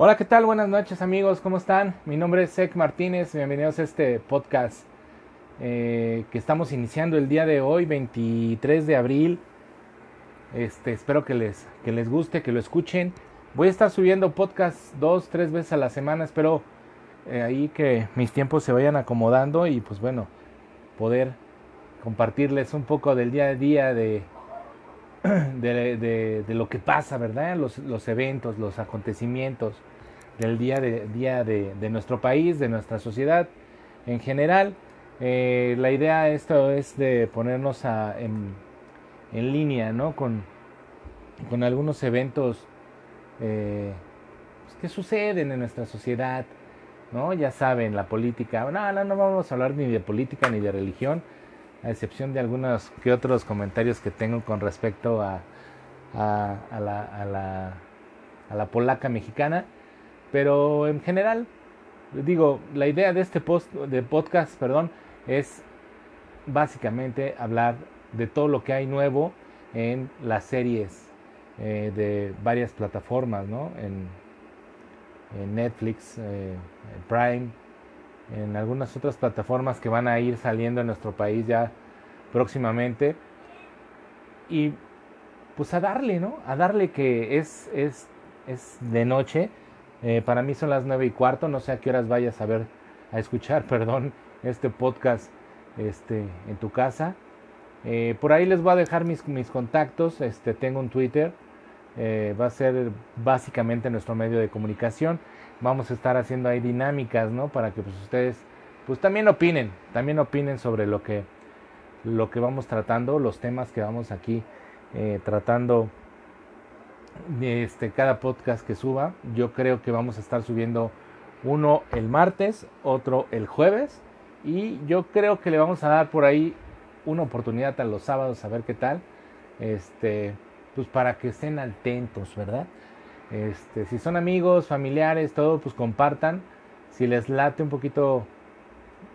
Hola, ¿qué tal? Buenas noches amigos, ¿cómo están? Mi nombre es Sek Martínez, bienvenidos a este podcast eh, que estamos iniciando el día de hoy, 23 de abril. Este, espero que les, que les guste, que lo escuchen. Voy a estar subiendo podcast dos, tres veces a la semana, espero eh, ahí que mis tiempos se vayan acomodando y pues bueno, poder compartirles un poco del día a día de, de, de, lo que pasa, ¿verdad? Los, los, eventos, los acontecimientos del día, de, día de, nuestro país, de nuestra sociedad en general. Eh, la idea esto es de ponernos a, en, en, línea, ¿no? Con, con algunos eventos eh, pues, que suceden en nuestra sociedad, ¿no? Ya saben, la política. No, no vamos a hablar ni de política ni de religión a excepción de algunos que otros comentarios que tengo con respecto a, a, la, a, la, a la polaca mexicana. Pero en general, digo, la idea de este post, de podcast perdón, es básicamente hablar de todo lo que hay nuevo en las series eh, de varias plataformas, ¿no? En, en Netflix, eh, en Prime, en algunas otras plataformas que van a ir saliendo en nuestro país ya próximamente. Y pues a darle, ¿no? A darle que es, es, es de noche. Eh, para mí son las nueve y cuarto, no sé a qué horas vayas a ver, a escuchar, perdón, este podcast este, en tu casa. Eh, por ahí les voy a dejar mis, mis contactos, este, tengo un Twitter, eh, va a ser básicamente nuestro medio de comunicación vamos a estar haciendo ahí dinámicas, ¿no? Para que pues ustedes pues también opinen, también opinen sobre lo que lo que vamos tratando, los temas que vamos aquí eh, tratando este cada podcast que suba. Yo creo que vamos a estar subiendo uno el martes, otro el jueves y yo creo que le vamos a dar por ahí una oportunidad a los sábados a ver qué tal. Este, pues para que estén atentos, ¿verdad? Este, si son amigos, familiares, todo, pues compartan. Si les late un poquito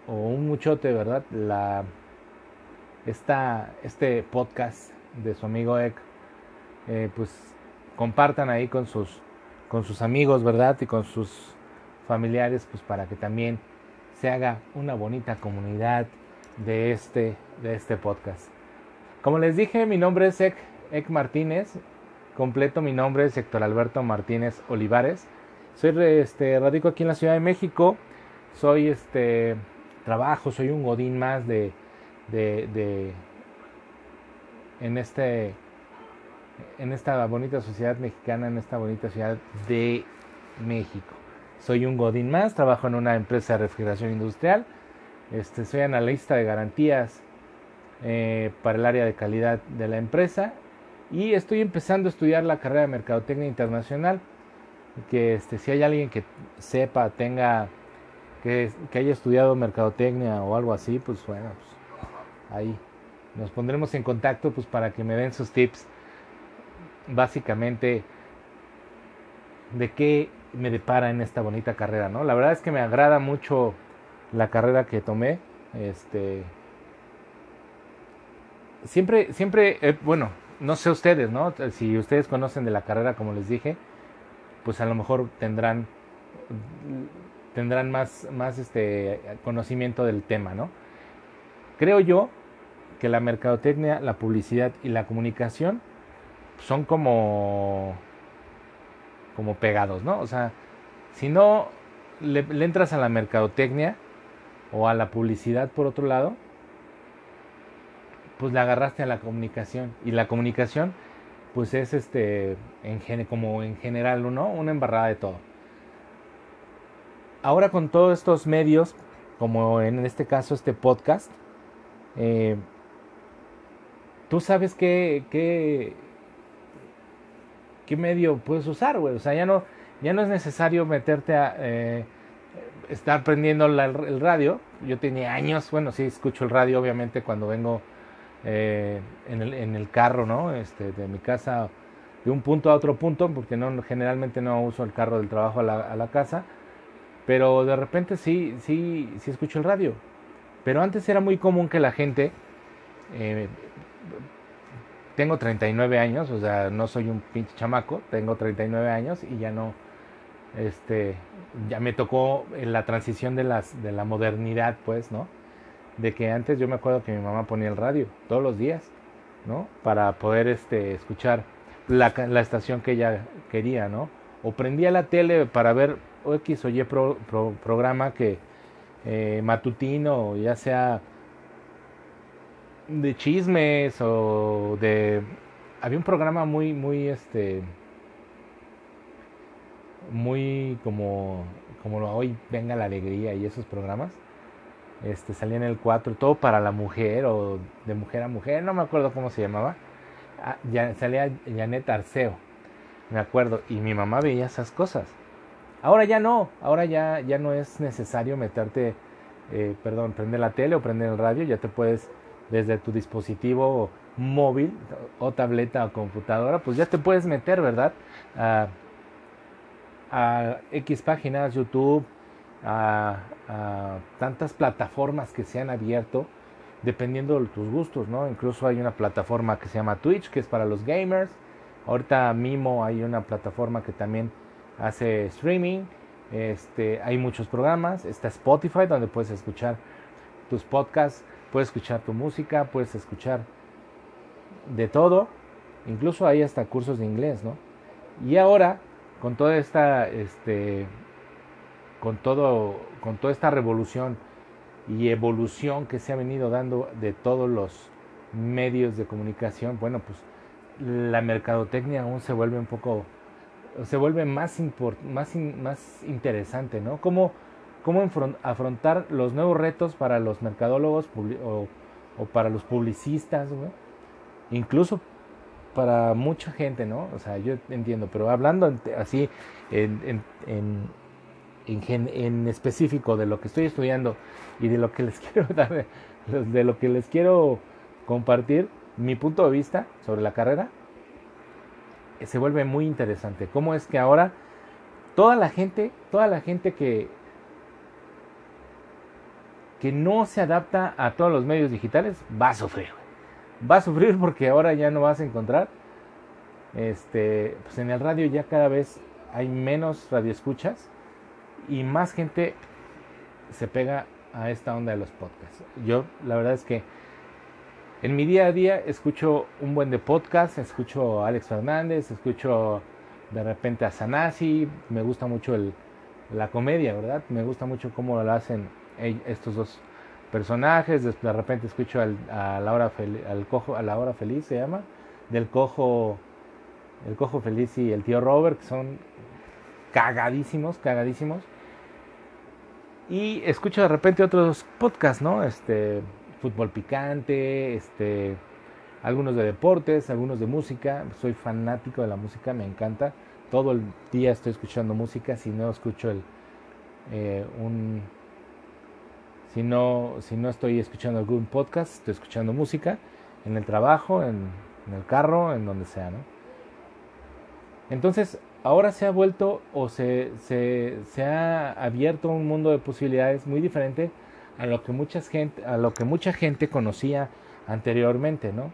o un muchote, ¿verdad? La, esta, este podcast de su amigo Ek, eh, pues compartan ahí con sus, con sus amigos, ¿verdad? Y con sus familiares, pues para que también se haga una bonita comunidad de este, de este podcast. Como les dije, mi nombre es Ek, Ek Martínez completo, mi nombre es Héctor Alberto Martínez Olivares. Soy este, radico aquí en la Ciudad de México. Soy este trabajo, soy un godín más de, de, de en este en esta bonita sociedad mexicana, en esta bonita ciudad de México. Soy un godín más, trabajo en una empresa de refrigeración industrial. Este, soy analista de garantías eh, para el área de calidad de la empresa y estoy empezando a estudiar la carrera de Mercadotecnia Internacional. Que este, si hay alguien que sepa, tenga, que, haya estudiado Mercadotecnia o algo así, pues bueno, pues, ahí nos pondremos en contacto pues para que me den sus tips. Básicamente, de qué me depara en esta bonita carrera, ¿no? La verdad es que me agrada mucho la carrera que tomé. Este, siempre, siempre, eh, bueno, no sé ustedes, ¿no? Si ustedes conocen de la carrera, como les dije, pues a lo mejor tendrán tendrán más, más este conocimiento del tema, ¿no? Creo yo que la mercadotecnia, la publicidad y la comunicación son como como pegados, ¿no? O sea, si no le, le entras a la mercadotecnia o a la publicidad por otro lado, pues le agarraste a la comunicación. Y la comunicación, pues es este, como en general, ¿no? Una embarrada de todo. Ahora con todos estos medios, como en este caso este podcast, eh, tú sabes qué, qué, qué medio puedes usar, güey. O sea, ya no, ya no es necesario meterte a eh, estar prendiendo el radio. Yo tenía años, bueno, sí escucho el radio obviamente cuando vengo eh, en, el, en, el, carro, ¿no? Este, de mi casa de un punto a otro punto, porque no, generalmente no uso el carro del trabajo a la, a la casa, pero de repente sí, sí, sí escucho el radio. Pero antes era muy común que la gente, eh, tengo 39 años, o sea, no soy un pinche chamaco, tengo 39 años y ya no, este, ya me tocó la transición de, las, de la modernidad, pues, ¿no? De que antes yo me acuerdo que mi mamá ponía el radio todos los días, ¿no? Para poder este, escuchar la, la estación que ella quería, ¿no? O prendía la tele para ver X o Y programa que eh, matutino, ya sea de chismes o de... Había un programa muy, muy, este... Muy como, como hoy venga la alegría y esos programas. Este, salía en el 4, todo para la mujer o de mujer a mujer, no me acuerdo cómo se llamaba. Ah, ya, salía Janet Arceo, me acuerdo, y mi mamá veía esas cosas. Ahora ya no, ahora ya, ya no es necesario meterte, eh, perdón, prender la tele o prender el radio, ya te puedes desde tu dispositivo móvil o tableta o computadora, pues ya te puedes meter, ¿verdad? A, a X páginas, YouTube, a, tantas plataformas que se han abierto dependiendo de tus gustos, ¿no? Incluso hay una plataforma que se llama Twitch, que es para los gamers. Ahorita Mimo hay una plataforma que también hace streaming, este, hay muchos programas, está Spotify donde puedes escuchar tus podcasts, puedes escuchar tu música, puedes escuchar de todo, incluso hay hasta cursos de inglés, ¿no? Y ahora, con toda esta, este, con todo, con toda esta revolución y evolución que se ha venido dando de todos los medios de comunicación, bueno, pues la mercadotecnia aún se vuelve un poco se vuelve más, más, más interesante, ¿no? ¿Cómo, cómo afrontar los nuevos retos para los mercadólogos o, para los publicistas, incluso para mucha gente, ¿no? O sea, yo entiendo, pero hablando así en, en, específico de lo que estoy estudiando y de lo que les quiero dar, de lo que les quiero compartir, mi punto de vista sobre la carrera, se vuelve muy interesante. Cómo es que ahora toda la gente, toda la gente que que no se adapta a todos los medios digitales va a sufrir. Va a sufrir porque ahora ya no vas a encontrar este, pues en el radio ya cada vez hay menos radioescuchas y más gente se pega a esta onda de los podcasts. Yo la verdad es que en mi día a día escucho un buen de podcast, escucho a Alex Fernández, escucho de repente a Sanasi, me gusta mucho el, la comedia, ¿verdad? Me gusta mucho cómo lo hacen estos dos personajes, de repente escucho a la hora al cojo, a la hora feliz se llama, del cojo, el cojo feliz y el tío Robert, que son cagadísimos, cagadísimos. Y escucho de repente otros podcasts, ¿no? Este, fútbol picante, este, algunos de deportes, algunos de música. Soy fanático de la música, me encanta. Todo el día estoy escuchando música. Si no escucho el, eh, un, si no, si no estoy escuchando algún podcast, estoy escuchando música en el trabajo, en, en el carro, en donde sea, ¿no? Entonces, ahora se ha vuelto o se, se, se ha abierto un mundo de posibilidades muy diferente a lo que mucha gente, a lo que mucha gente conocía anteriormente, ¿no?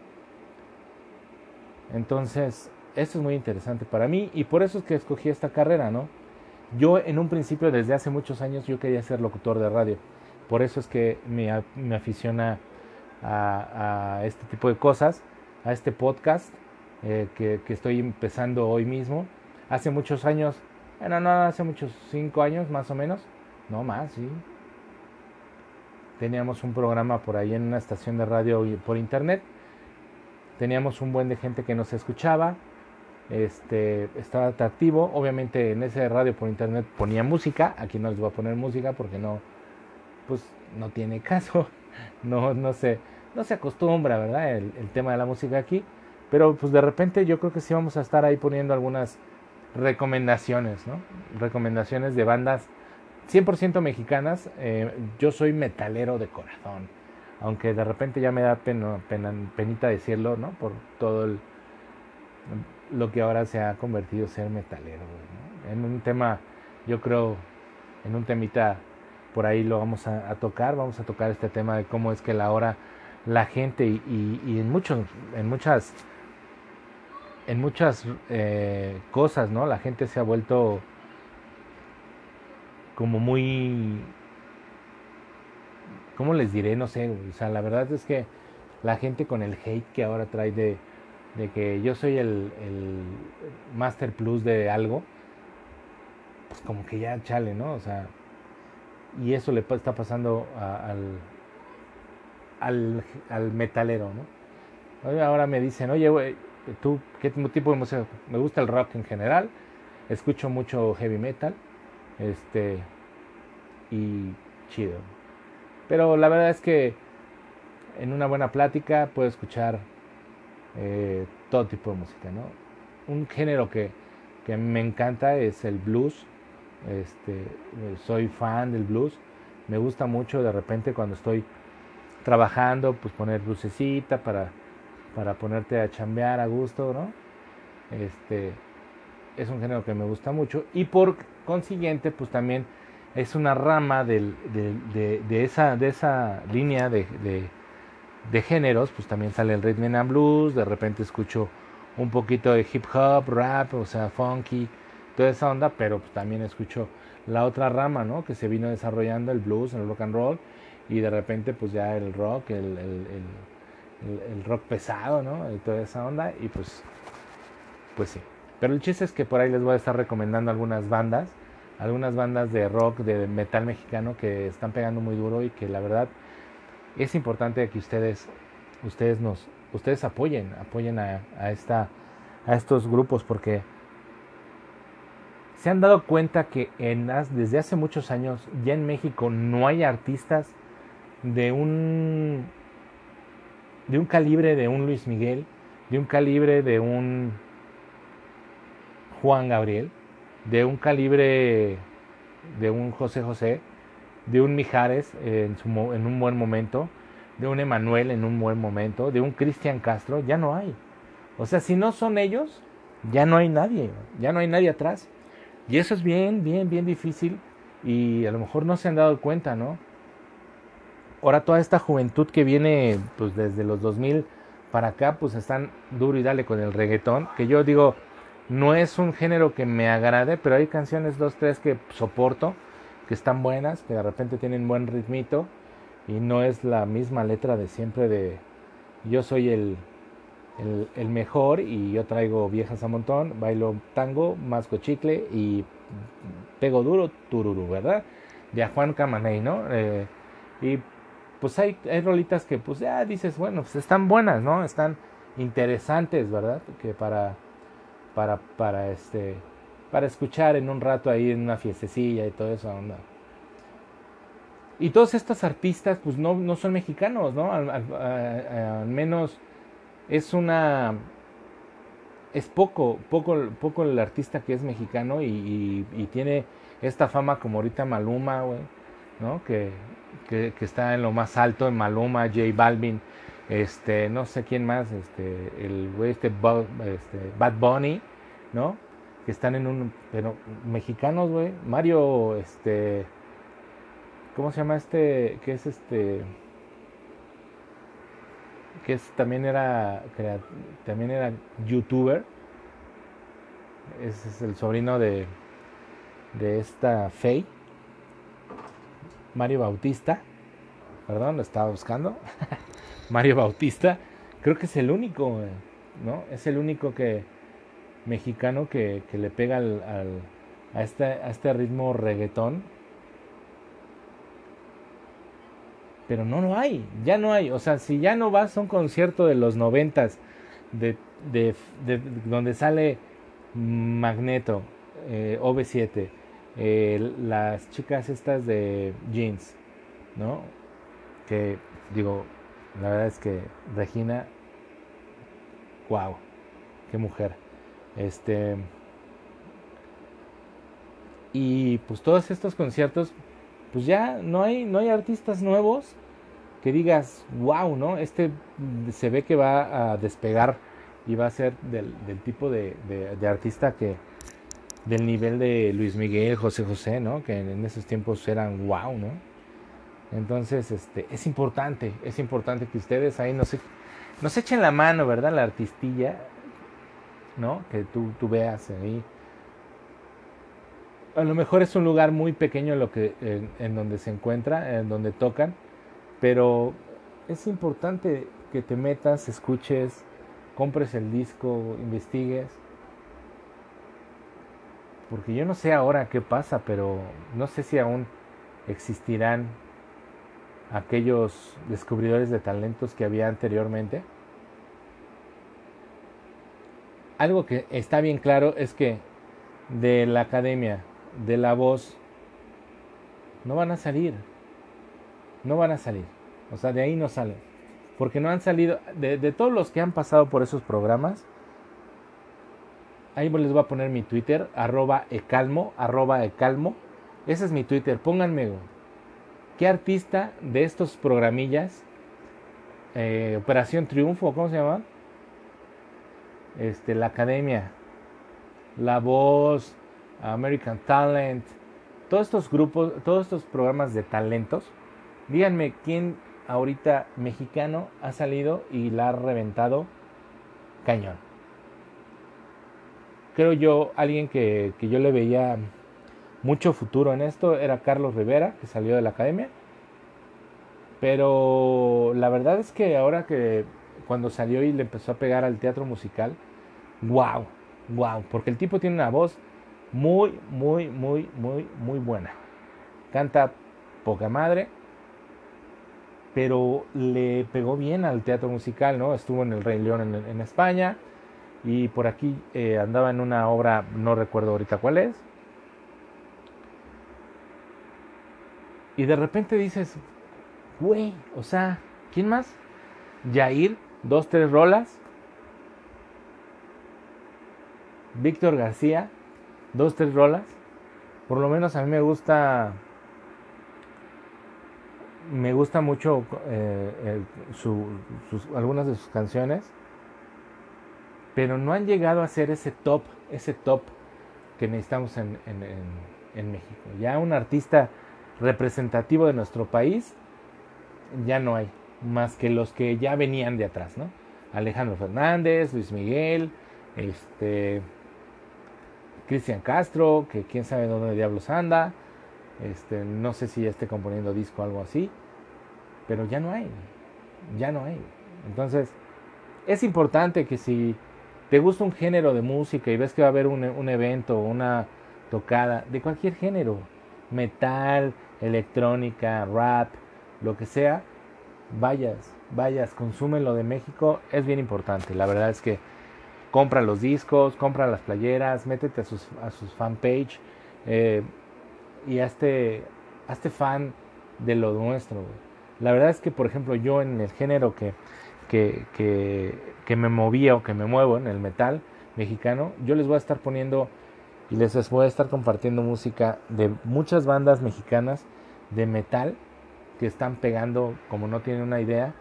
Entonces, eso es muy interesante para mí y por eso es que escogí esta carrera, ¿no? Yo en un principio, desde hace muchos años, yo quería ser locutor de radio. Por eso es que me, me aficiona a, este tipo de cosas, a este podcast eh, que, que, estoy empezando hoy mismo. Hace muchos años, bueno, no, hace muchos, cinco años más o menos, no más, sí, teníamos un programa por ahí en una estación de radio por internet, teníamos un buen de gente que nos escuchaba, este, estaba atractivo, obviamente en ese radio por internet ponía música, aquí no les voy a poner música porque no, pues no tiene caso, no, no se, no se acostumbra, ¿verdad? El, el tema de la música aquí, pero pues de repente yo creo que sí vamos a estar ahí poniendo algunas recomendaciones, ¿no? Recomendaciones de bandas 100% mexicanas, eh, yo soy metalero de corazón, aunque de repente ya me da pena, penita decirlo, ¿no? Por todo lo que ahora se ha convertido ser metalero, En un tema, yo creo, en un temita por ahí lo vamos a, tocar, vamos a tocar este tema de cómo es que la hora la gente y, y, en muchos, en muchas, en muchas eh, cosas, ¿no? La gente se ha vuelto como muy ¿cómo les diré? No sé, o sea, la verdad es que la gente con el hate que ahora trae de, de que yo soy el, el Master Plus de algo, pues como que ya chale, ¿no? O sea, y eso le está pasando al, al, al, metalero, ¿no? Ahora me dicen, oye, güey, ¿tú qué tipo de música? Me gusta el rock en general, escucho mucho heavy metal, este, y chido. Pero la verdad es que en una buena plática puedo escuchar eh, todo tipo de música, ¿no? Un género que, que me encanta es el blues. Este, soy fan del blues. Me gusta mucho de repente cuando estoy trabajando, pues poner lucecita para, para ponerte a chambear a gusto, ¿no? Este, es un género que me gusta mucho y por consiguiente, pues también es una rama del, de, esa, de esa línea de, de, géneros, pues también sale el rhythm and blues, de repente escucho un poquito de hip hop, rap, o sea, funky, toda esa onda, pero pues también escucho la otra rama, ¿no? Que se vino desarrollando, el blues, el rock and roll, y de repente pues ya el rock, el, el, el rock pesado, ¿no? Y toda esa onda, y pues, pues sí. Pero el chiste es que por ahí les voy a estar recomendando algunas bandas algunas bandas de rock, de metal mexicano que están pegando muy duro y que la verdad es importante que ustedes, ustedes nos, ustedes apoyen, apoyen a, esta, a estos grupos porque se han dado cuenta que en, desde hace muchos años ya en México no hay artistas de un de un calibre de un Luis Miguel, de un calibre de un Juan Gabriel, de un calibre de un José José, de un Mijares en, un buen momento, de un Emanuel en un buen momento, de un Cristian Castro, ya no hay. O sea, si no son ellos, ya no hay nadie, ya no hay nadie atrás. Y eso es bien, bien, bien difícil y a lo mejor no se han dado cuenta, ¿no? Ahora toda esta juventud que viene pues desde los 2000 para acá, pues están duro y dale con el reggaetón, que yo digo, no es un género que me agrade, pero hay canciones, dos, tres que soporto, que están buenas, que de repente tienen buen ritmito y no es la misma letra de siempre de yo soy el, el, mejor y yo traigo viejas a montón, bailo tango, masco chicle y pego duro, tururu, ¿verdad? De a Juan Camaney, ¿no? Eh, y pues hay, hay rolitas que pues ya dices, bueno, pues están buenas, ¿no? Están interesantes, ¿verdad? Que para para, para, este, para escuchar en un rato ahí en una fiestecilla y toda esa onda. Y todos estos artistas, pues no, no son mexicanos, ¿no? Al, menos es una. Es poco, poco, poco el artista que es mexicano y, y, tiene esta fama como ahorita Maluma, güey, ¿no? Que, que, está en lo más alto en Maluma, J Balvin, este, no sé quién más, este, el güey este, este, Bad Bunny, ¿no? Que están en un, pero mexicanos, güey, Mario, este, ¿cómo se llama este? Que es este, que es, también era, también era youtuber, es el sobrino de, de esta Faye, Mario Bautista, perdón, lo estaba buscando. Mario Bautista, creo que es el único, ¿no? Es el único que mexicano que, que le pega al, a, este, a este ritmo reggaetón. Pero no lo hay, ya no hay. O sea, si ya no vas a un concierto de los noventas, de, de, donde sale Magneto, eh, OV7, eh, las chicas estas de jeans, ¿no? Que digo, la verdad es que Regina, wow, qué mujer. Este. Y pues todos estos conciertos, pues ya no hay, no hay artistas nuevos que digas, wow, ¿no? Este se ve que va a despegar y va a ser del, tipo de, de, artista que, del nivel de Luis Miguel, José José, ¿no? Que en esos tiempos eran wow, ¿no? Entonces, este, es importante, es importante que ustedes ahí nos, nos echen la mano, ¿verdad? La artistilla, ¿no? Que tú, tú veas ahí. a lo mejor es un lugar muy pequeño en, lo que, en, donde se encuentra, en donde tocan, pero es importante que te metas, escuches, compres el disco, investigues. Porque yo no sé ahora qué pasa, pero no sé si aún existirán aquellos descubridores de talentos que había anteriormente. Algo que está bien claro es que de la academia, de la voz, no van a salir. No van a salir. O sea, de ahí no salen. Porque no han salido, de, todos los que han pasado por esos programas, ahí les voy a poner mi Twitter, arroba ecalmo, arroba ecalmo. Ese es mi Twitter, pónganme qué artista de estos programillas, eh, Operación Triunfo, ¿cómo se llama? Este, la Academia, La Voz, American Talent, todos estos grupos, todos estos programas de talentos, díganme quién ahorita mexicano ha salido y la ha reventado cañón. Creo yo, alguien que, que yo le veía mucho futuro en esto era Carlos Rivera, que salió de la academia. Pero la verdad es que ahora que cuando salió y le empezó a pegar al teatro musical, wow, wow, porque el tipo tiene una voz muy, muy, muy, muy, muy buena. Canta poca madre, pero le pegó bien al teatro musical, ¿no? Estuvo en el Rey León en, España y por aquí eh, andaba en una obra, no recuerdo ahorita cuál es. Y de repente dices, güey, o sea, ¿quién más? Jair, dos, tres rolas. Víctor García, dos, tres rolas. Por lo menos a mí me gusta. Me gusta mucho eh, algunas de sus canciones. Pero no han llegado a ser ese top, ese top que necesitamos en, en México. Ya un artista representativo de nuestro país ya no hay, más que los que ya venían de atrás, ¿no? Alejandro Fernández, Luis Miguel, este Cristian Castro, que quién sabe dónde diablos anda. Este, no sé si ya esté componiendo disco o algo así. Pero ya no hay. Ya no hay. Entonces, es importante que si te gusta un género de música y ves que va a haber un, un evento, una tocada, de cualquier género, metal, electrónica, rap, lo que sea, vayas, vayas, consume lo de México, es bien importante. La verdad es que compra los discos, compra las playeras, métete a sus, a sus fanpage eh, y hazte, hazte fan de lo nuestro. La verdad es que, por ejemplo, yo en el género que, que, que, me movía o que me muevo, en el metal mexicano, yo les voy a estar poniendo y les voy a estar compartiendo música de muchas bandas mexicanas de metal que están pegando como no tienen una idea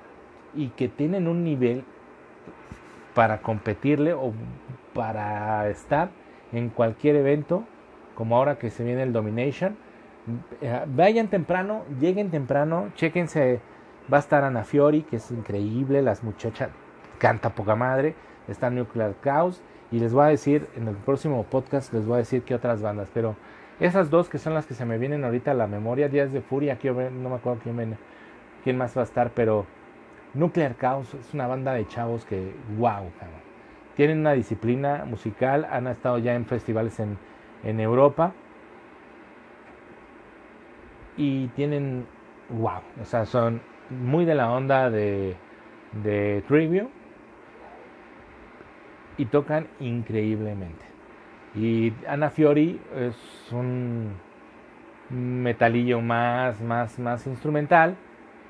y que tienen un nivel para competirle o para estar en cualquier evento, como ahora que se viene el Domination. Eh, vayan temprano, lleguen temprano, chequense, va a estar Ana Fiori, que es increíble, las muchachas canta poca madre, está Nuclear Chaos, y les voy a decir, en el próximo podcast les voy a decir qué otras bandas, pero esas dos que son las que se me vienen ahorita a la memoria, Días de Furia, aquí no me acuerdo quién, más va a estar, pero Nuclear Chaos es una banda de chavos que, wow, tienen una disciplina musical, han estado ya en festivales en, en Europa. Y tienen, wow, o sea, son muy de la onda de, de Trivio y tocan increíblemente. Y Ana Fiori es un metalillo más, más, más instrumental,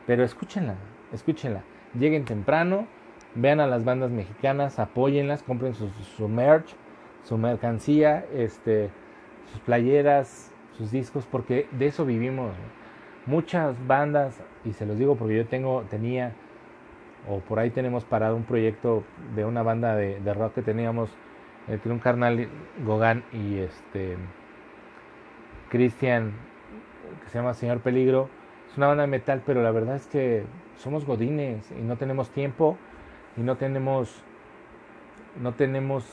pero escúchenla, escúchenla. Lleguen temprano, vean a las bandas mexicanas, apóyenlas, compren su, su merch, su mercancía, este, sus playeras, sus discos, porque de eso vivimos. Muchas bandas, y se los digo porque yo tengo, tenía, o por ahí tenemos parado un proyecto de una banda de, rock que teníamos entre un carnal Gogán y este Cristian, que se llama Señor Peligro. Es una banda de metal, pero la verdad es que somos godines y no tenemos tiempo y no tenemos no tenemos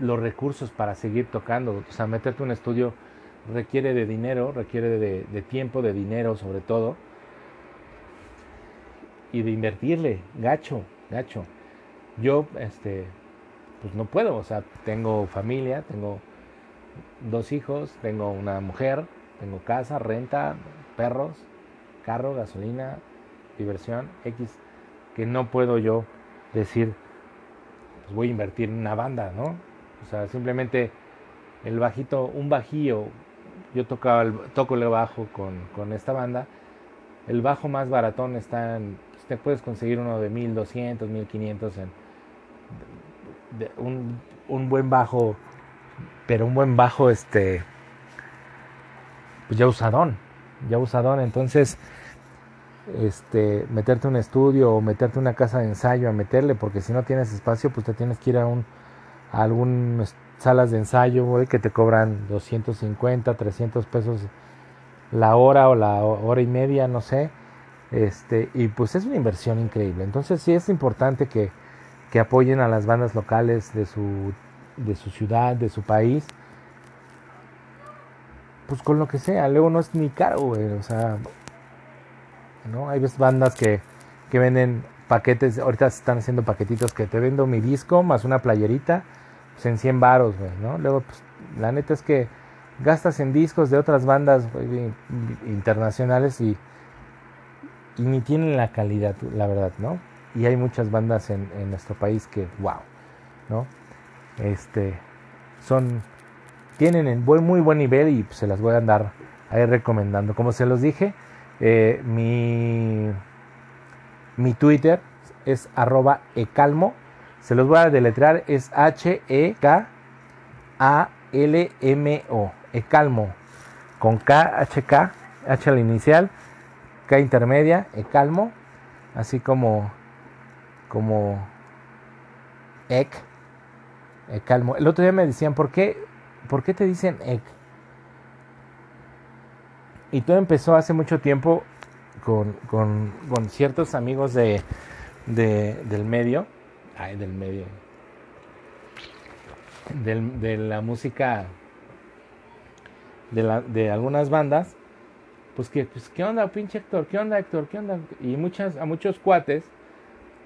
los recursos para seguir tocando, o sea, meterte un estudio requiere de dinero, requiere de tiempo, de dinero sobre todo, y de invertirle, gacho, gacho. Yo, este, pues no puedo, o sea, tengo familia, tengo dos hijos, tengo una mujer, tengo casa, renta, perros, carro, gasolina, diversión, X, que no puedo yo decir, pues voy a invertir en una banda, ¿no? O sea, simplemente el bajito, un bajío, yo tocaba el, toco el bajo con, con esta banda, el bajo más baratón está en, te puedes conseguir uno de 1200, 1500 en un, un buen bajo, pero un buen bajo, este, pues ya usadón, ya usadón, entonces, este, meterte un estudio o meterte una casa de ensayo a meterle, porque si no tienes espacio, pues te tienes que ir a un, a algunas salas de ensayo, que te cobran 250, 300 pesos la hora o la hora y media, no sé, este, y pues es una inversión increíble, entonces sí es importante que, que apoyen a las bandas locales de su, de su ciudad, de su país. Pues con lo que sea, luego no es ni caro, güey. O sea, ¿no? Hay bandas que, que venden paquetes, ahorita están haciendo paquetitos que te vendo mi disco más una playerita, pues en 100 varos, güey. Luego, pues, la neta es que gastas en discos de otras bandas internacionales y, y ni tienen la calidad, la verdad, ¿no? y hay muchas bandas en, nuestro país que, wow, ¿no? Este, son, tienen en buen, muy buen nivel y se las voy a andar ahí recomendando. Como se los dije, eh, mi, mi Twitter es arroba ecalmo, se los voy a deletrear, es H-E-K-A-L-M-O, ecalmo, con K, H-K, H al inicial, K intermedia, ecalmo, así como como ek, calmo. El otro día me decían, ¿por qué, ¿por qué te dicen ek? Y todo empezó hace mucho tiempo con, con, con ciertos amigos de, de, del medio, ay, del medio, del, de la música de, la, de algunas bandas, pues que, pues, ¿qué onda, pinche Héctor? ¿Qué onda, Héctor? ¿Qué onda? Y muchas, a muchos cuates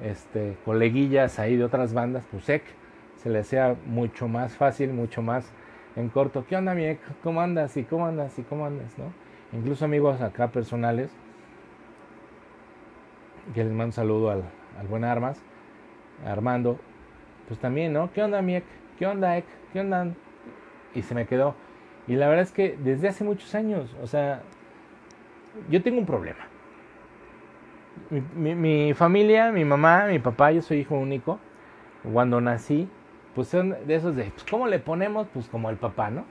este, coleguillas ahí de otras bandas, pues se le hacía mucho más fácil, mucho más en corto. ¿Qué onda, mi ¿Cómo andas? ¿Y cómo andas? ¿Y cómo andas? ¿No? Incluso amigos acá personales, que les mando un saludo al, al buen Armas, Armando, pues también, ¿no? ¿Qué onda, mi ¿Qué onda, Ek? ¿Qué onda? Y se me quedó. Y la verdad es que desde hace muchos años, o sea, yo tengo un problema mi, familia, mi mamá, mi papá, yo soy hijo único. Cuando nací, pues son de esos de, pues, ¿cómo le ponemos? Pues como el papá, ¿no?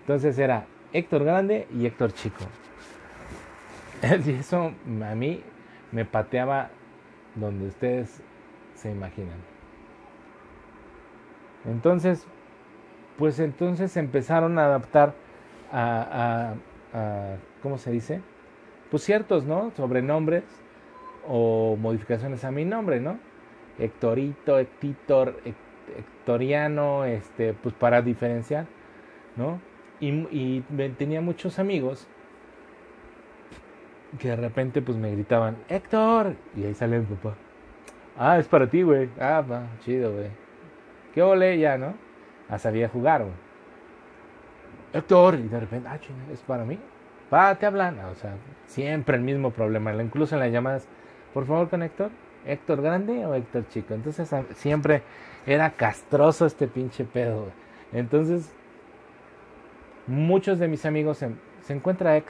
Entonces era Héctor Grande y Héctor Chico. Y eso a mí me pateaba donde ustedes se imaginan. Entonces, pues entonces empezaron a adaptar a, a, a ¿cómo se dice? Pues ciertos, ¿no? Sobrenombres o modificaciones a mi nombre, ¿no? Hectorito, Hectitor, Hectoriano, este, pues para diferenciar, ¿no? Y, tenía muchos amigos que de repente pues me gritaban, Héctor, y ahí sale mi papá. Ah, es para ti, güey. Ah, va, chido, güey. ¿Qué ole ya, no? Ah, sabía jugar, güey. Héctor, y de repente, ah, chido, es para mí. Pa, te hablan. o sea, siempre el mismo problema. Incluso en las llamadas, por favor con Héctor. ¿Héctor grande o Héctor chico? Entonces siempre era castroso este pinche pedo. Entonces, muchos de mis amigos se, se encuentra Ek.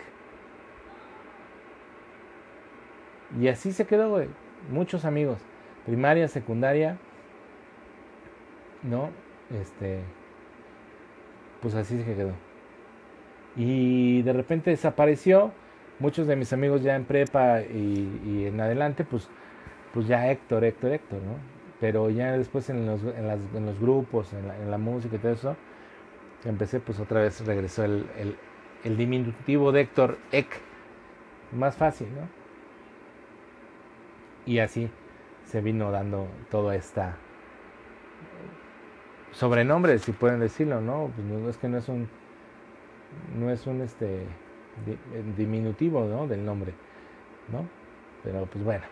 Y así se quedó, güey. Muchos amigos. Primaria, secundaria. ¿No? Este. Pues así se quedó. Y de repente desapareció muchos de mis amigos ya en prepa y, en adelante, pues, pues ya Héctor, Héctor, Héctor, ¿no? Pero ya después en los, en las, en los grupos, en la, música y todo eso, empecé, pues otra vez regresó el, el, diminutivo de Héctor, Ek, más fácil, ¿no? Y así se vino dando toda esta sobrenombre, si pueden decirlo, ¿no? Pues no es que no es un no es un este diminutivo, ¿no? Del nombre, ¿no? Pero pues bueno,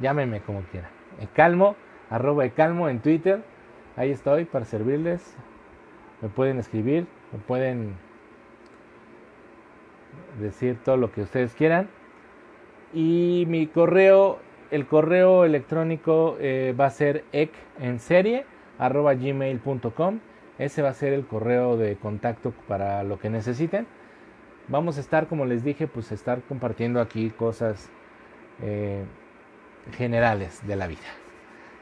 llámeme como quiera. Calmo, arroba Calmo en Twitter. Ahí estoy para servirles. Me pueden escribir, me pueden decir todo lo que ustedes quieran. Y mi correo, el correo electrónico eh, va a ser ec en serie arroba gmail.com. Ese va a ser el correo de contacto para lo que necesiten. Vamos a estar, como les dije, pues estar compartiendo aquí cosas eh, generales de la vida.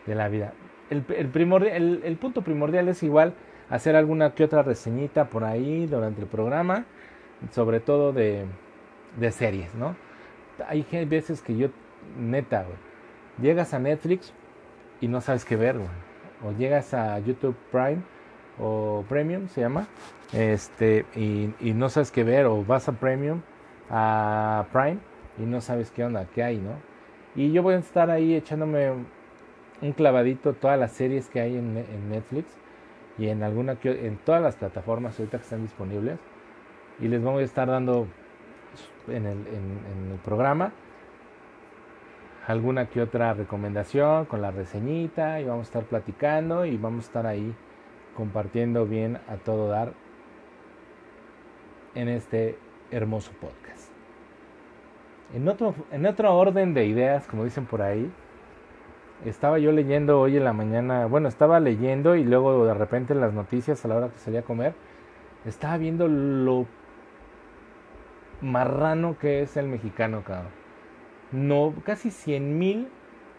De la vida. El, punto primordial es igual hacer alguna que otra reseñita por ahí durante el programa, sobre todo de, series, ¿no? Hay veces que yo, neta, llegas a Netflix y no sabes qué ver, O llegas a YouTube Prime o Premium, se llama, este, y, y no sabes qué ver, o vas a Premium, a Prime, y no sabes qué onda, qué hay, ¿no? Y yo voy a estar ahí echándome un clavadito todas las series que hay en, Netflix y en alguna en todas las plataformas ahorita que están disponibles y les voy a estar dando en el, en el programa alguna que otra recomendación con la reseñita y vamos a estar platicando y vamos a estar ahí compartiendo bien a todo dar en este hermoso podcast. En otro, en orden de ideas, como dicen por ahí, estaba yo leyendo hoy en la mañana, bueno, estaba leyendo y luego de repente en las noticias a la hora que salía a comer, estaba viendo lo marrano que es el mexicano, cabrón. No, casi 100 mil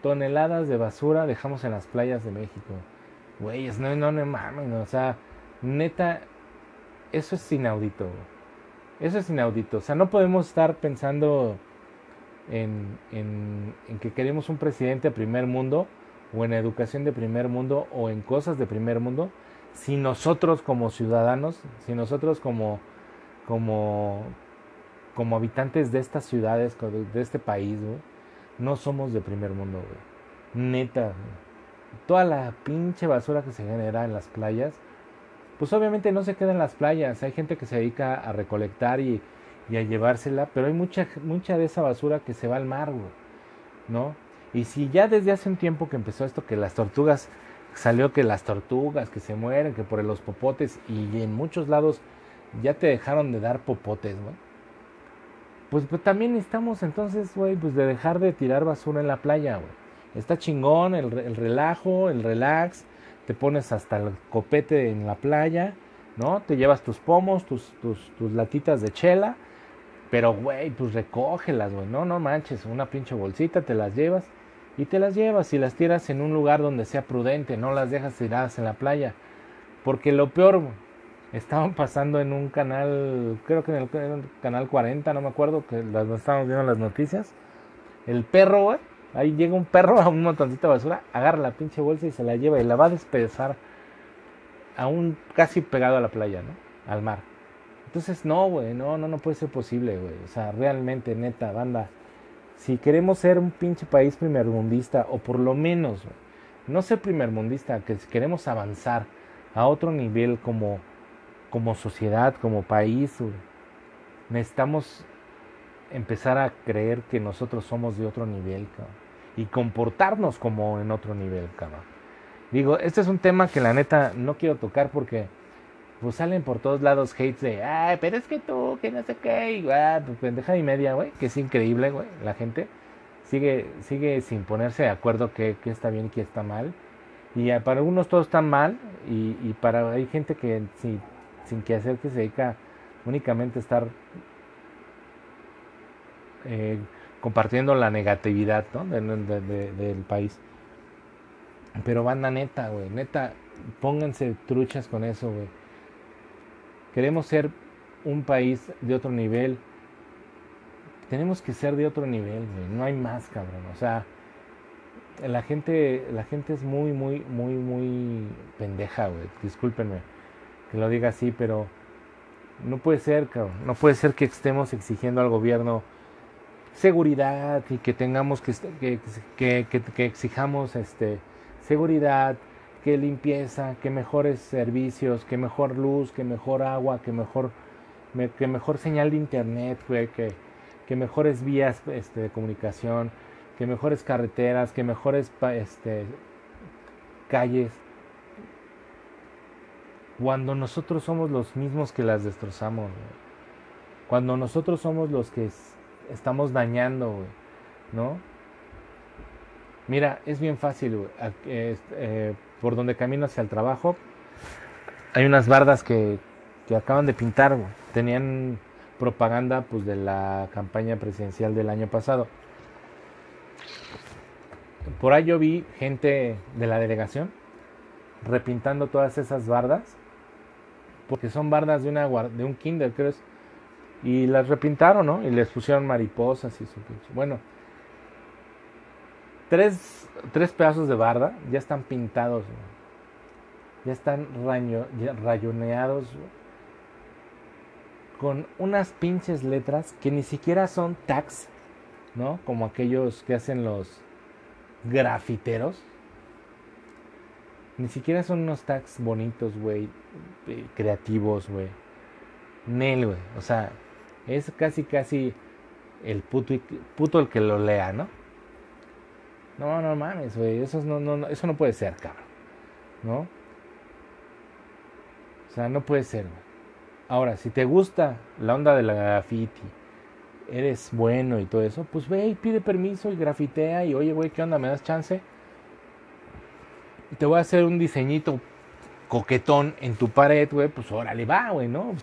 toneladas de basura dejamos en las playas de México. Güeyes, no, no, no mames, o sea, neta, eso es inaudito. Eso es inaudito. O sea, no podemos estar pensando en, en, que queremos un presidente de primer mundo o en educación de primer mundo o en cosas de primer mundo si nosotros como ciudadanos, si nosotros como, como, como habitantes de estas ciudades, de este país, no somos de primer mundo, Neta, toda la pinche basura que se genera en las playas, pues obviamente no se queda en las playas. Hay gente que se dedica a recolectar y, y a llevársela, pero hay mucha, mucha de esa basura que se va al mar, ¿no? Y si ya desde hace un tiempo que empezó esto, que las tortugas, salió que las tortugas que se mueren, que por los popotes, y en muchos lados ya te dejaron de dar popotes, güey. Pues, pues, también estamos entonces, güey, pues de dejar de tirar basura en la playa, güey. Está chingón el, el relajo, el relax, te pones hasta el copete en la playa, ¿no? Te llevas tus pomos, tus, tus, latitas de chela pero, güey, pues recógelas, güey. No, no manches, una pinche bolsita, te las llevas y te las llevas y las tiras en un lugar donde sea prudente, no las dejas tiradas en la playa. Porque lo peor, estaban pasando en un canal, creo que en el, canal 40, no me acuerdo, que las estábamos viendo las noticias. El perro, güey, ahí llega un perro a un montoncito de basura, agarra la pinche bolsa y se la lleva y la va a despedazar aún casi pegado a la playa, ¿no? Al mar. Entonces, no, güey, no, no, no puede ser posible, güey. O sea, realmente, neta, banda. Si queremos ser un pinche país primermundista, o por lo menos, no ser primermundista, que si queremos avanzar a otro nivel como, como sociedad, como país, necesitamos empezar a creer que nosotros somos de otro nivel, cabrón. Y comportarnos como en otro nivel, cabrón. Digo, este es un tema que la neta no quiero tocar porque pues salen por todos lados hates de, ay, pero es que tú, que no sé qué, y ah, pues pendeja y media, güey, que es increíble, güey, la gente sigue, sigue sin ponerse de acuerdo qué, está bien y qué está mal. Y para algunos todo está mal, y, y para hay gente que sin, sin que hacer que se dedica únicamente a estar eh, compartiendo la negatividad ¿no? del país. Pero banda neta, güey, neta, pónganse truchas con eso, güey queremos ser un país de otro nivel, tenemos que ser de otro nivel, No hay más, cabrón. O sea, la gente, la gente es muy, muy, muy, muy pendeja, güey. Discúlpenme que lo diga así, pero no puede ser, cabrón. No puede ser que estemos exigiendo al gobierno seguridad y que tengamos que, que, que, que exijamos este, seguridad, que limpieza, que mejores servicios, que mejor luz, que mejor agua, que mejor que mejor señal de internet, que, que mejores vías este, de comunicación, que mejores carreteras, que mejores este, calles. Cuando nosotros somos los mismos que las destrozamos, cuando nosotros somos los que estamos dañando, ¿no? Mira, es bien fácil, güey. Eh, por donde camino hacia el trabajo, hay unas bardas que, que acaban de pintar, güey. Tenían propaganda pues de la campaña presidencial del año pasado. Por ahí yo vi gente de la delegación repintando todas esas bardas, porque son bardas de, una, de un kinder, creo. Y las repintaron, ¿no? Y les pusieron mariposas y su Bueno, tres, tres pedazos de barda ya están pintados, ya están rayoneados con unas pinches letras que ni siquiera son tags, ¿no? Como aquellos que hacen los grafiteros. Ni siquiera son unos tags bonitos, güey, eh, creativos, güey. Nel, güey. O sea, es casi, casi el puto, puto el que lo lea, ¿no? No, no mames, güey. Eso no, no, eso no puede ser, cabrón. ¿No? O sea, no puede ser, güey. Ahora, si te gusta la onda de la graffiti, eres bueno y todo eso, pues ve y pide permiso y grafitea y oye, güey, ¿qué onda? ¿Me das chance? Te voy a hacer un diseñito coquetón en tu pared, güey, pues órale, va, güey, ¿no?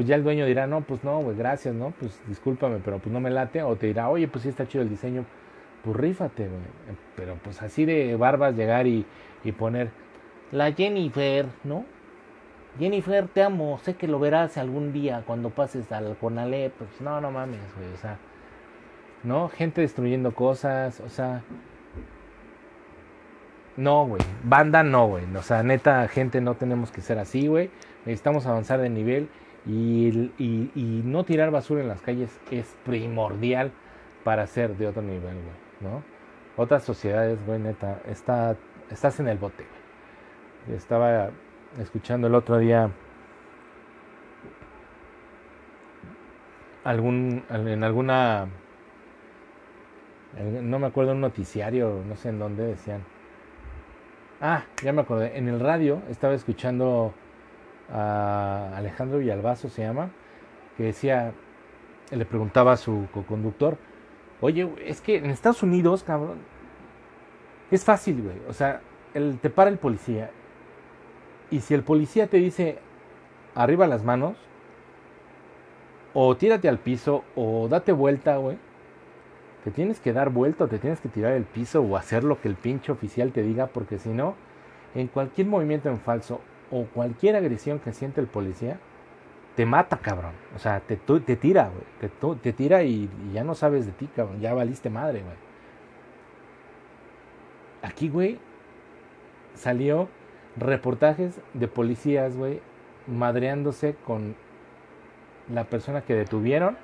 Pues ya el dueño dirá, no, pues no, güey, gracias, ¿no? Pues discúlpame, pero pues no me late. O te dirá, oye, pues sí está chido el diseño, pues rífate, güey. Pero pues así de barbas llegar y, y poner la Jennifer, ¿no? Jennifer, te amo, sé que lo verás algún día cuando pases al Conalep. Pues no, no mames, güey, o sea, ¿no? Gente destruyendo cosas, o sea, no, güey, banda no, güey, o sea, neta, gente, no tenemos que ser así, güey, necesitamos avanzar de nivel y, no tirar basura en las calles es primordial para ser de otro nivel, ¿no? Otras sociedades, güey, neta, está, estás en el bote, güey. Estaba escuchando el otro día algún en alguna no me acuerdo un noticiario no sé en dónde decían ah ya me acordé en el radio estaba escuchando a Alejandro Villalbazo se llama que decía le preguntaba a su co-conductor oye es que en Estados Unidos cabrón es fácil güey o sea el, te para el policía y si el policía te dice arriba las manos, o tírate al piso, o date vuelta, güey, te tienes que dar vuelta o te tienes que tirar al piso o hacer lo que el pinche oficial te diga, porque si no, en cualquier movimiento en falso o cualquier agresión que siente el policía, te mata, cabrón. O sea, te, te tira, güey. Te, te, tira y, y, ya no sabes de ti, cabrón. Ya valiste madre, güey. Aquí, güey, salió reportajes de policías, güey, madreándose con la persona que detuvieron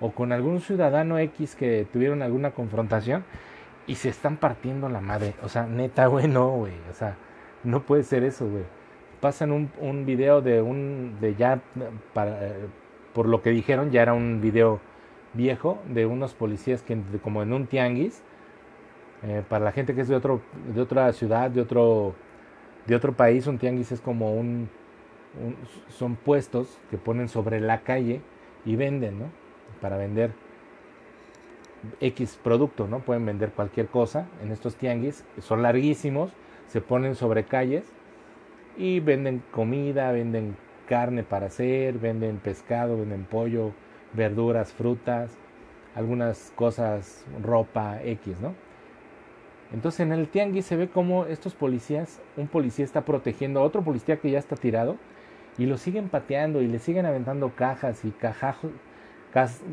o con algún ciudadano X que tuvieron alguna confrontación y se están partiendo la madre. O sea, neta, güey, no, güey. O sea, no puede ser eso, güey. Pasan un, un video de un, de ya, para, por lo que dijeron, ya era un video viejo de unos policías que como en un tianguis, eh, para la gente que es de, otro, de otra ciudad, de otro de otro país, un tianguis es como un, son puestos que ponen sobre la calle y venden, ¿no? Para vender X producto, ¿no? Pueden vender cualquier cosa en estos tianguis, son larguísimos, se ponen sobre calles y venden comida, venden carne para hacer, venden pescado, venden pollo, verduras, frutas, algunas cosas, ropa X, ¿no? Entonces en el tianguis se ve como estos policías, un policía está protegiendo a otro policía que ya está tirado y lo siguen pateando y le siguen aventando cajas y cajajos,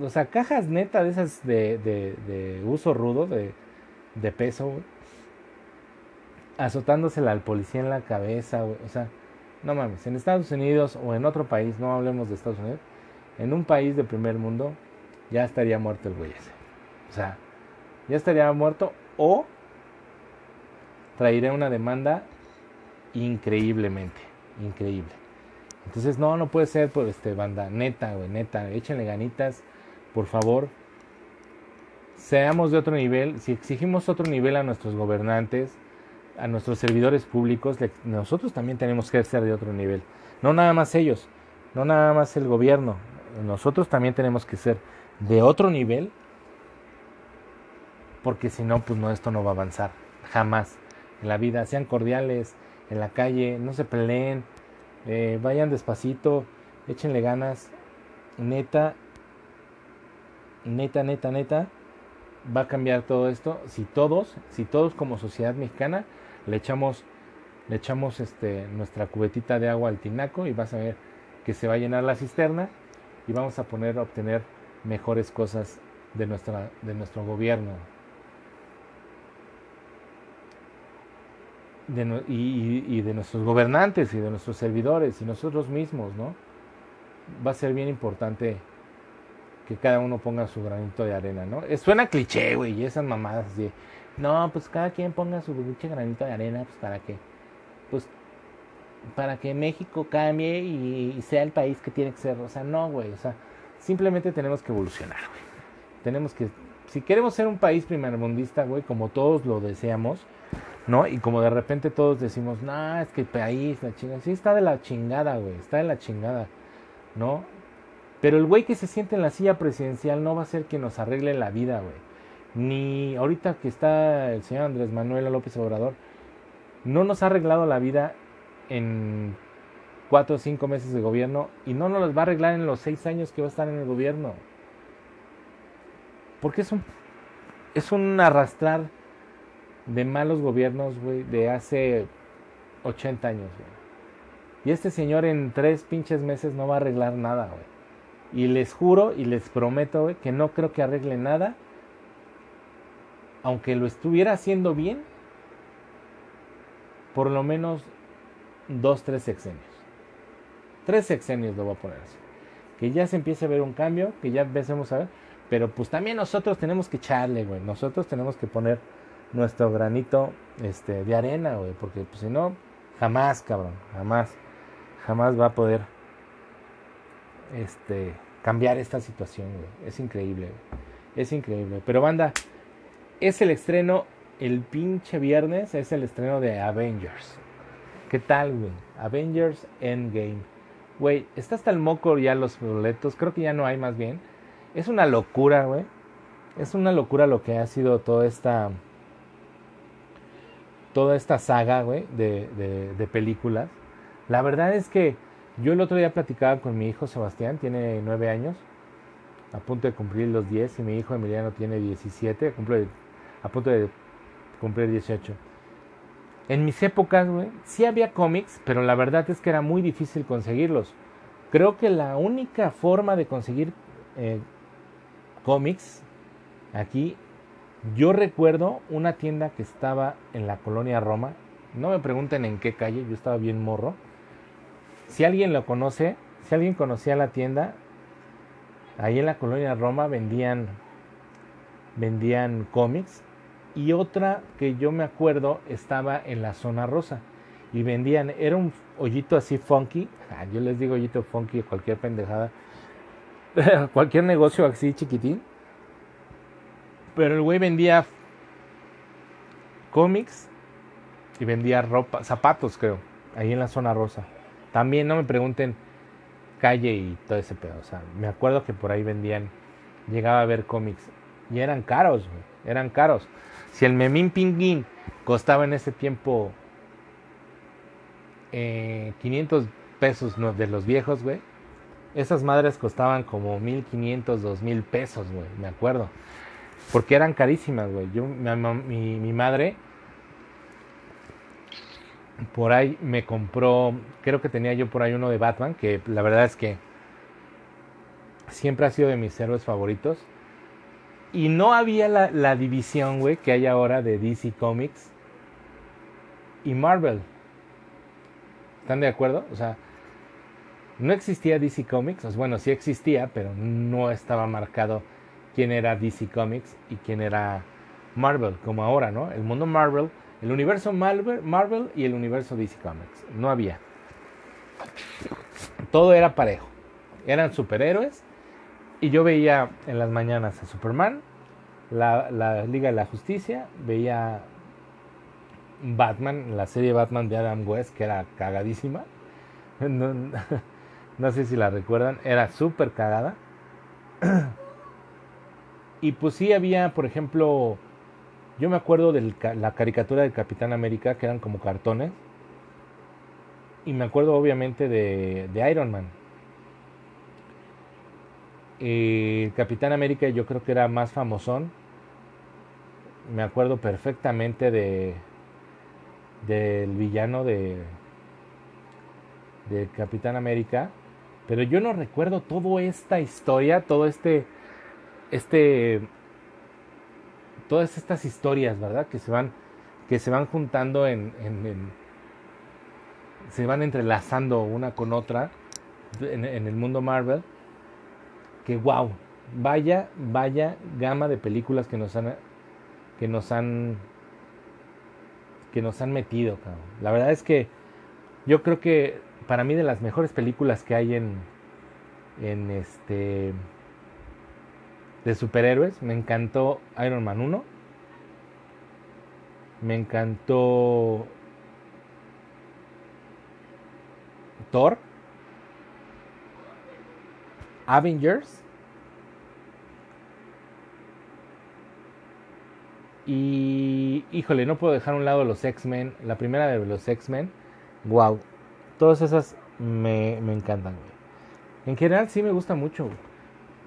o sea, cajas neta de esas de, de, uso rudo, de, de peso, azotándosela al policía en la cabeza, o sea, no mames, en Estados Unidos o en otro país, no hablemos de Estados Unidos, en un país de primer mundo ya estaría muerto el güey ese. O sea, ya estaría muerto o traeré una demanda increíblemente, increíble. Entonces, no, no puede ser, por este, banda, neta, güey, neta, échenle ganitas, por favor. Seamos de otro nivel, si exigimos otro nivel a nuestros gobernantes, a nuestros servidores públicos, nosotros también tenemos que ser de otro nivel. No nada más ellos, no nada más el gobierno, nosotros también tenemos que ser de otro nivel, porque si no, pues no, esto no va a avanzar, jamás. En la vida, sean cordiales, en la calle, no se peleen, eh, vayan despacito, échenle ganas, neta, neta, neta, neta, va a cambiar todo esto si todos, si todos como sociedad mexicana le echamos, le echamos este, nuestra cubetita de agua al tinaco y vas a ver que se va a llenar la cisterna y vamos a poner a obtener mejores cosas de, nuestra, de nuestro gobierno. y, de nuestros gobernantes y de nuestros servidores y nosotros mismos, ¿no? Va a ser bien importante que cada uno ponga su granito de arena, ¿no? suena cliché, güey, y esas mamadas así. No, pues cada quien ponga su granito de arena, pues para que, pues, para que México cambie y, sea el país que tiene que ser. O sea, no, güey, o sea, simplemente tenemos que evolucionar, güey. Tenemos que, si queremos ser un país primermundista, güey, como todos lo deseamos, ¿no? Y como de repente todos decimos, no, es que el país, la chingada, sí está de la chingada, güey, está de la chingada, ¿no? Pero el güey que se siente en la silla presidencial no va a ser quien nos arregle la vida, güey. Ni ahorita que está el señor Andrés Manuel López Obrador, no nos ha arreglado la vida en cuatro o cinco meses de gobierno y no nos va a arreglar en los seis años que va a estar en el gobierno. Porque es un, es un arrastrar de malos gobiernos, güey, de hace 80 años. Y este señor en tres pinches meses no va a arreglar nada, güey. Y les juro y les prometo, que no creo que arregle nada. Aunque lo estuviera haciendo bien, por lo menos dos, tres sexenios. Tres sexenios lo voy a poner así. Que ya se empiece a ver un cambio, que ya empecemos a ver. Pero pues también nosotros tenemos que echarle, güey. Nosotros tenemos que poner nuestro granito este, de arena, güey. Porque pues, si no, jamás, cabrón, jamás, jamás va a poder este, cambiar esta situación, güey. Es increíble, Es increíble. Pero banda, es el estreno el pinche viernes, es el estreno de Avengers. ¿Qué tal, güey? Avengers Endgame. Güey, está hasta el moco ya los boletos. Creo que ya no hay más bien. Es una locura, güey. Es una locura lo que ha sido toda esta toda esta saga, güey, de, de, películas. La verdad es que yo el otro día platicaba con mi hijo Sebastián, tiene nueve años, a punto de cumplir los 10, y mi hijo Emiliano tiene 17, cumple, a punto de cumplir 18. En mis épocas, güey, sí había cómics, pero la verdad es que era muy difícil conseguirlos. Creo que la única forma de conseguir eh, cómics aquí yo recuerdo una tienda que estaba en la colonia Roma. No me pregunten en qué calle, yo estaba bien morro. Si alguien lo conoce, si alguien conocía la tienda, ahí en la colonia Roma vendían vendían cómics y otra que yo me acuerdo estaba en la zona rosa y vendían, era un hoyito así funky, ah, yo les digo hoyito funky, cualquier pendejada, cualquier negocio así chiquitín, pero el güey vendía cómics y vendía ropa, zapatos creo, ahí en la zona rosa. También no me pregunten calle y todo ese pedo. O sea, me acuerdo que por ahí vendían, llegaba a ver cómics y eran caros, eran caros. Si el Memín Pinguín costaba en ese tiempo eh, 500 pesos de los viejos, güey, esas madres costaban como 1500, 2000 pesos, güey, me acuerdo. Porque eran carísimas, güey. Yo, mi, mi, madre por ahí me compró, creo que tenía yo por ahí uno de Batman, que la verdad es que siempre ha sido de mis héroes favoritos. Y no había la, división, güey, que hay ahora de DC Comics y Marvel. ¿Están de acuerdo? O sea, no existía DC Comics. Bueno, sí existía, pero no estaba marcado quién era DC Comics y quién era Marvel, como ahora, ¿no? El mundo Marvel, el universo Marvel, Marvel y el universo DC Comics. No había. todo era parejo. Eran superhéroes. Y yo veía en las mañanas a Superman, la, la Liga de la Justicia, veía Batman, la serie Batman de Adam West, que era cagadísima. No, sé si la recuerdan, era súper cagada. Y pues sí había, por ejemplo, yo me acuerdo de la caricatura del Capitán América, que eran como cartones. Y me acuerdo obviamente de, de Iron Man. El Capitán América yo creo que era más famosón. Me acuerdo perfectamente de, del villano de, de Capitán América, pero yo no recuerdo toda esta historia, todo este, este, todas estas historias, ¿verdad? Que se van, que se van juntando en, se van entrelazando una con otra en el mundo Marvel. Que wow, vaya, vaya gama de películas que nos han, que nos han que nos han metido. La verdad es que yo creo que para mí de las mejores películas que hay en en este de superhéroes, me encantó Iron Man 1. Me encantó Thor. Avengers Y, híjole, no puedo dejar a un lado los X-Men. La primera de los X-Men, wow. Todas esas me, me encantan, En general sí me gusta mucho.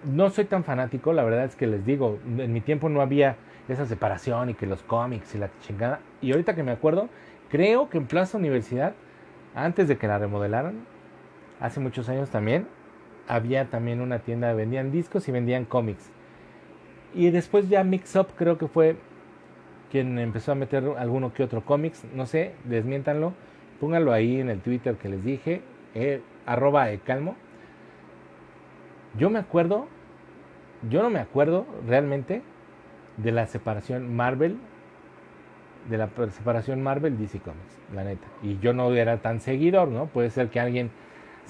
No soy tan fanático, la verdad es que les digo, en mi tiempo no había esa separación y que los cómics y la chingada. Y ahorita que me acuerdo, creo que en Plaza Universidad, antes de que la remodelaran, hace muchos años también, había también una tienda vendían discos y vendían cómics. Y después ya Mix Up creo que fue quien empezó a meter alguno que otro cómics, no sé, desmiéntanlo, pónganlo ahí en el Twitter que les dije, eh, arroba calmo. Yo me acuerdo, yo no me acuerdo realmente de la separación Marvel, de la separación Marvel DC Comics, la neta. Y yo no era tan seguidor, ¿no? Puede ser que alguien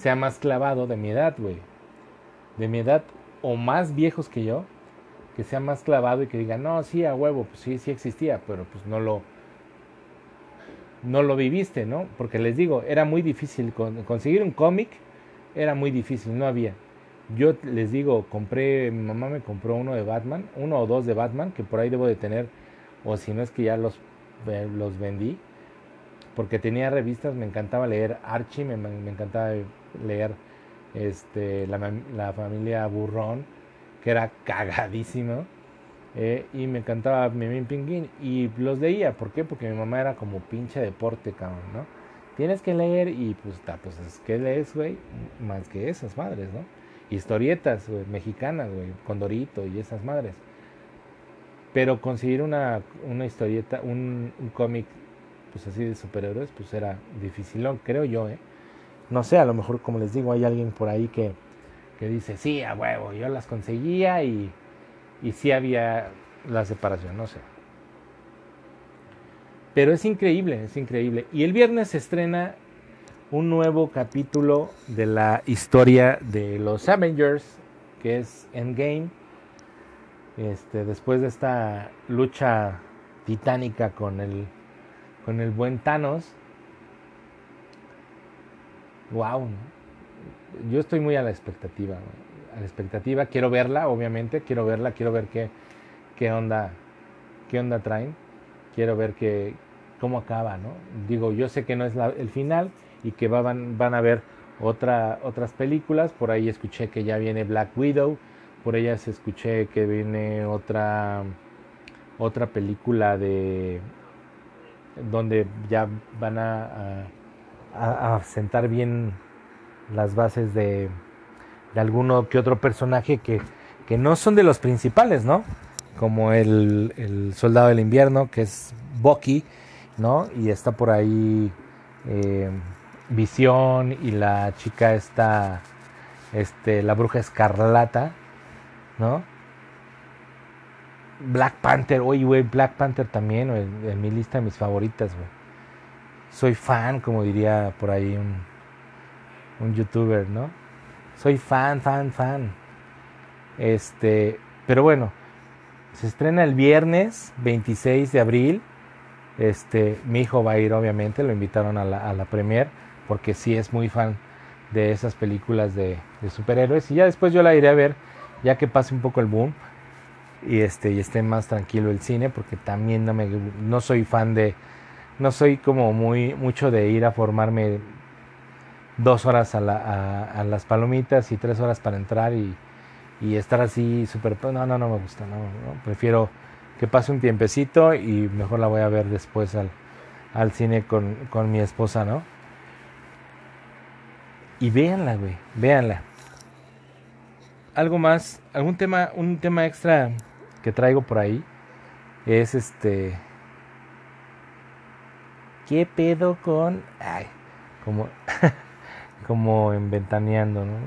sea más clavado de mi edad, güey. De mi edad o más viejos que yo, que sea más clavado y que diga, no, sí, a huevo, pues sí, sí existía, pero pues no lo, no lo viviste, ¿no? Porque les digo, era muy difícil conseguir un cómic, era muy difícil, no había. Yo les digo, compré, mi mamá me compró uno de Batman, uno o dos de Batman, que por ahí debo de tener, o si no es que ya los, eh, los vendí, porque tenía revistas, me encantaba leer Archie, me encantaba leer este, la, la familia Burrón, que era cagadísimo. Eh, y me encantaba Memín Pinguín. Y los leía, ¿por qué? Porque mi mamá era como pinche deporte, cabrón, ¿no? Tienes que leer y pues, ta, pues es que lees, güey, más que esas madres, ¿no? Historietas, mexicanas, güey, Condorito y esas madres. Pero conseguir una, una historieta, un, un cómic, pues así de superhéroes, pues era dificilón, creo yo, ¿eh? No sé, a lo mejor, como les digo, hay alguien por ahí que, que dice, sí, a huevo, yo las conseguía y, y sí había la separación, no sé. Pero es increíble, es increíble. Y el viernes se estrena un nuevo capítulo de la historia de los Avengers, que es Endgame. Este, después de esta lucha titánica con el, con el buen Thanos. Wow, yo estoy muy a la expectativa, a la expectativa, quiero verla, obviamente, quiero verla, quiero ver qué, qué onda, qué onda traen, quiero ver qué, cómo acaba, ¿no? Digo, yo sé que no es el final y que van, van a ver otra, otras películas, por ahí escuché que ya viene Black Widow, por ellas escuché que viene otra, otra película de donde ya van a, a, a sentar bien las bases de, alguno que otro personaje que, que, no son de los principales, ¿no? Como el, el, soldado del invierno, que es Bucky, ¿no? Y está por ahí eh, Visión y la chica esta, este, la bruja escarlata, ¿no? Black Panther, oye, güey, Black Panther también, en mi lista de mis favoritas, güey. Soy fan, como diría por ahí un, un youtuber, ¿no? Soy fan, fan, fan. Este, pero bueno, se estrena el viernes 26 de abril. Este, mi hijo va a ir, obviamente, lo invitaron a la, a la premier, porque sí es muy fan de esas películas de, de, superhéroes. Y ya después yo la iré a ver, ya que pase un poco el boom y este y esté más tranquilo el cine, porque también no me no soy fan de, no soy como muy mucho de ir a formarme dos horas a, la, a, a las palomitas y tres horas para entrar y, y estar así súper... No, no, no me gusta, no, prefiero que pase un tiempecito y mejor la voy a ver después al, al cine con, con mi esposa, ¿no? Y véanla, güey, véanla. Algo más, algún tema, un tema extra que traigo por ahí es este... ¿Qué pedo con...? Ay, como... como en ventaneando, ¿no?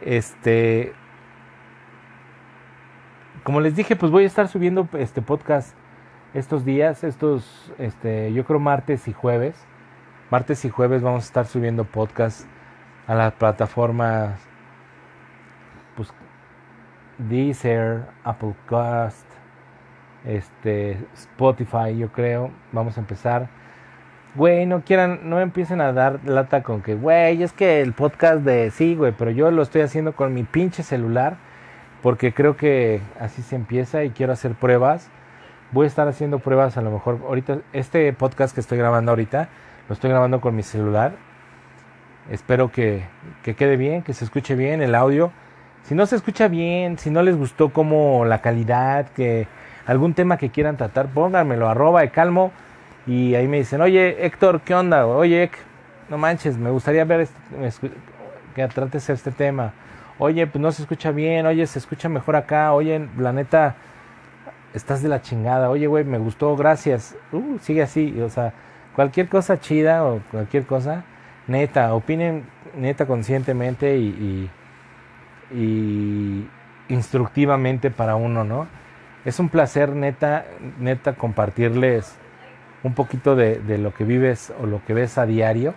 Este, como les dije, pues voy a estar subiendo este podcast estos días, estos, este, yo creo martes y jueves. Martes y jueves vamos a estar subiendo podcast a las plataformas, pues, Deezer, Apple Cast, este, Spotify, yo creo. Vamos a empezar güey, no quieran, no empiecen a dar lata con que, güey, es que el podcast de sí, güey, pero yo lo estoy haciendo con mi pinche celular porque creo que así se empieza y quiero hacer pruebas. Voy a estar haciendo pruebas a lo mejor ahorita, este podcast que estoy grabando ahorita, lo estoy grabando con mi celular. Espero que, que quede bien, que se escuche bien el audio. Si no se escucha bien, si no les gustó como la calidad, que algún tema que quieran tratar, pónganmelo, arroba de calmo y ahí me dicen, oye Héctor, ¿qué onda? Oye, no manches, me gustaría ver este, que trates este tema. Oye, pues no se escucha bien, oye, se escucha mejor acá, oye, la neta, estás de la chingada, oye, güey, me gustó, gracias. Uh, sigue así, o sea, cualquier cosa chida o cualquier cosa, neta, opinen neta conscientemente y, y, y instructivamente para uno, ¿no? Es un placer neta, neta compartirles un poquito de, lo que vives o lo que ves a diario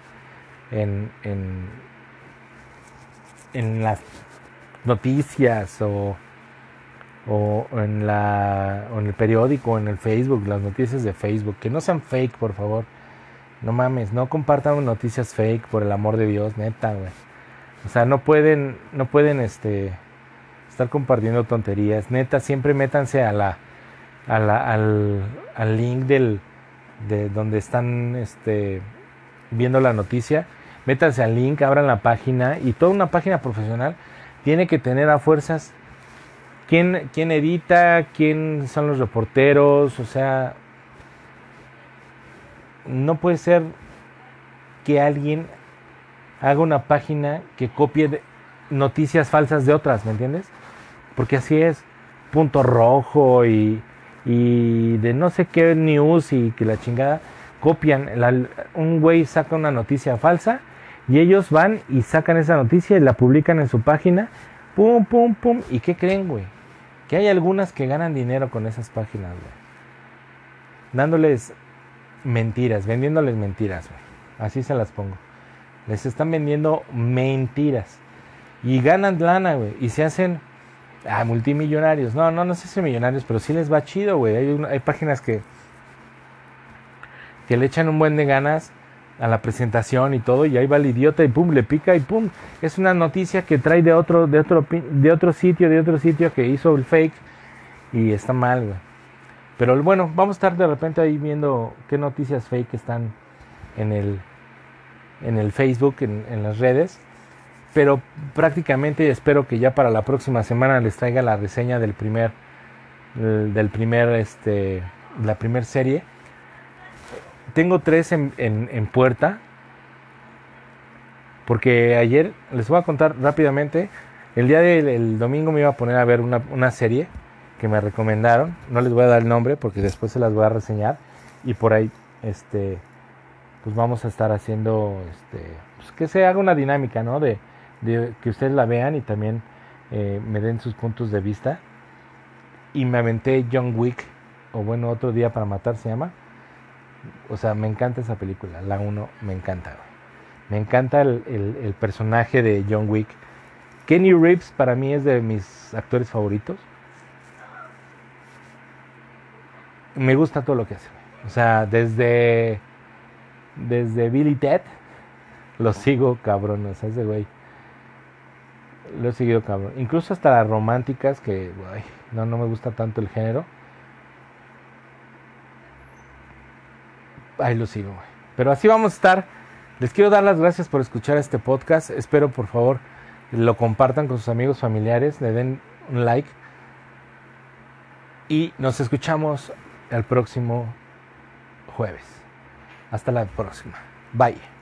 en, en, en las noticias o, o, en la, o en el periódico, o en el Facebook, las noticias de Facebook, que no sean fake, por favor. No mames, no compartan noticias fake, por el amor de Dios, neta, güey. O sea, no pueden, no pueden, este, estar compartiendo tonterías. Neta, siempre métanse a la, a la, al, al link del, de donde están este, viendo la noticia, métanse al link, abran la página y toda una página profesional tiene que tener a fuerzas quién, quién edita, quién son los reporteros, o sea, no puede ser que alguien haga una página que copie noticias falsas de otras, ¿me entiendes? Porque así es, punto rojo y y de no sé qué news y que la chingada copian. un güey saca una noticia falsa y ellos van y sacan esa noticia y la publican en su página. Pum, pum, pum. ¿Y qué creen, güey? Que hay algunas que ganan dinero con esas páginas, güey. Dándoles mentiras, vendiéndoles mentiras, güey. Así se las pongo. Les están vendiendo mentiras. Y ganan lana, güey. Y se hacen Ah, multimillonarios. No, no, no sé si millonarios, pero sí les va chido, güey. Hay, hay páginas que, que le echan un buen de ganas a la presentación y todo, y ahí va el idiota y pum, le pica y pum. Es una noticia que trae de otro, de otro, de otro sitio, de otro sitio que hizo el fake y está mal, güey. Pero bueno, vamos a estar de repente ahí viendo qué noticias fake están en el, en el Facebook, en, en las redes pero prácticamente espero que ya para la próxima semana les traiga la reseña del primer del primer este la primer serie. Tengo tres en, en, puerta porque ayer les voy a contar rápidamente el día del domingo me iba a poner a ver una, una serie que me recomendaron. No les voy a dar el nombre porque después se las voy a reseñar y por ahí este pues vamos a estar haciendo este pues que se haga una dinámica no de que ustedes la vean y también eh, me den sus puntos de vista. Y me aventé John Wick, o bueno, otro día para matar se llama. O sea, me encanta esa película, la 1 me encanta. Me encanta el, el personaje de John Wick. Kenny Reeves para mí es de mis actores favoritos. Me gusta todo lo que hace. O sea, desde desde Billy Ted lo sigo cabrón, o sea, ese güey lo he seguido cabrón. Incluso hasta las románticas que no no me gusta tanto el género. Ahí lo sigo, güey. Pero así vamos a estar. Les quiero dar las gracias por escuchar este podcast. Espero por favor lo compartan con sus amigos familiares, le den un like. Y nos escuchamos el próximo jueves. Hasta la próxima. Bye.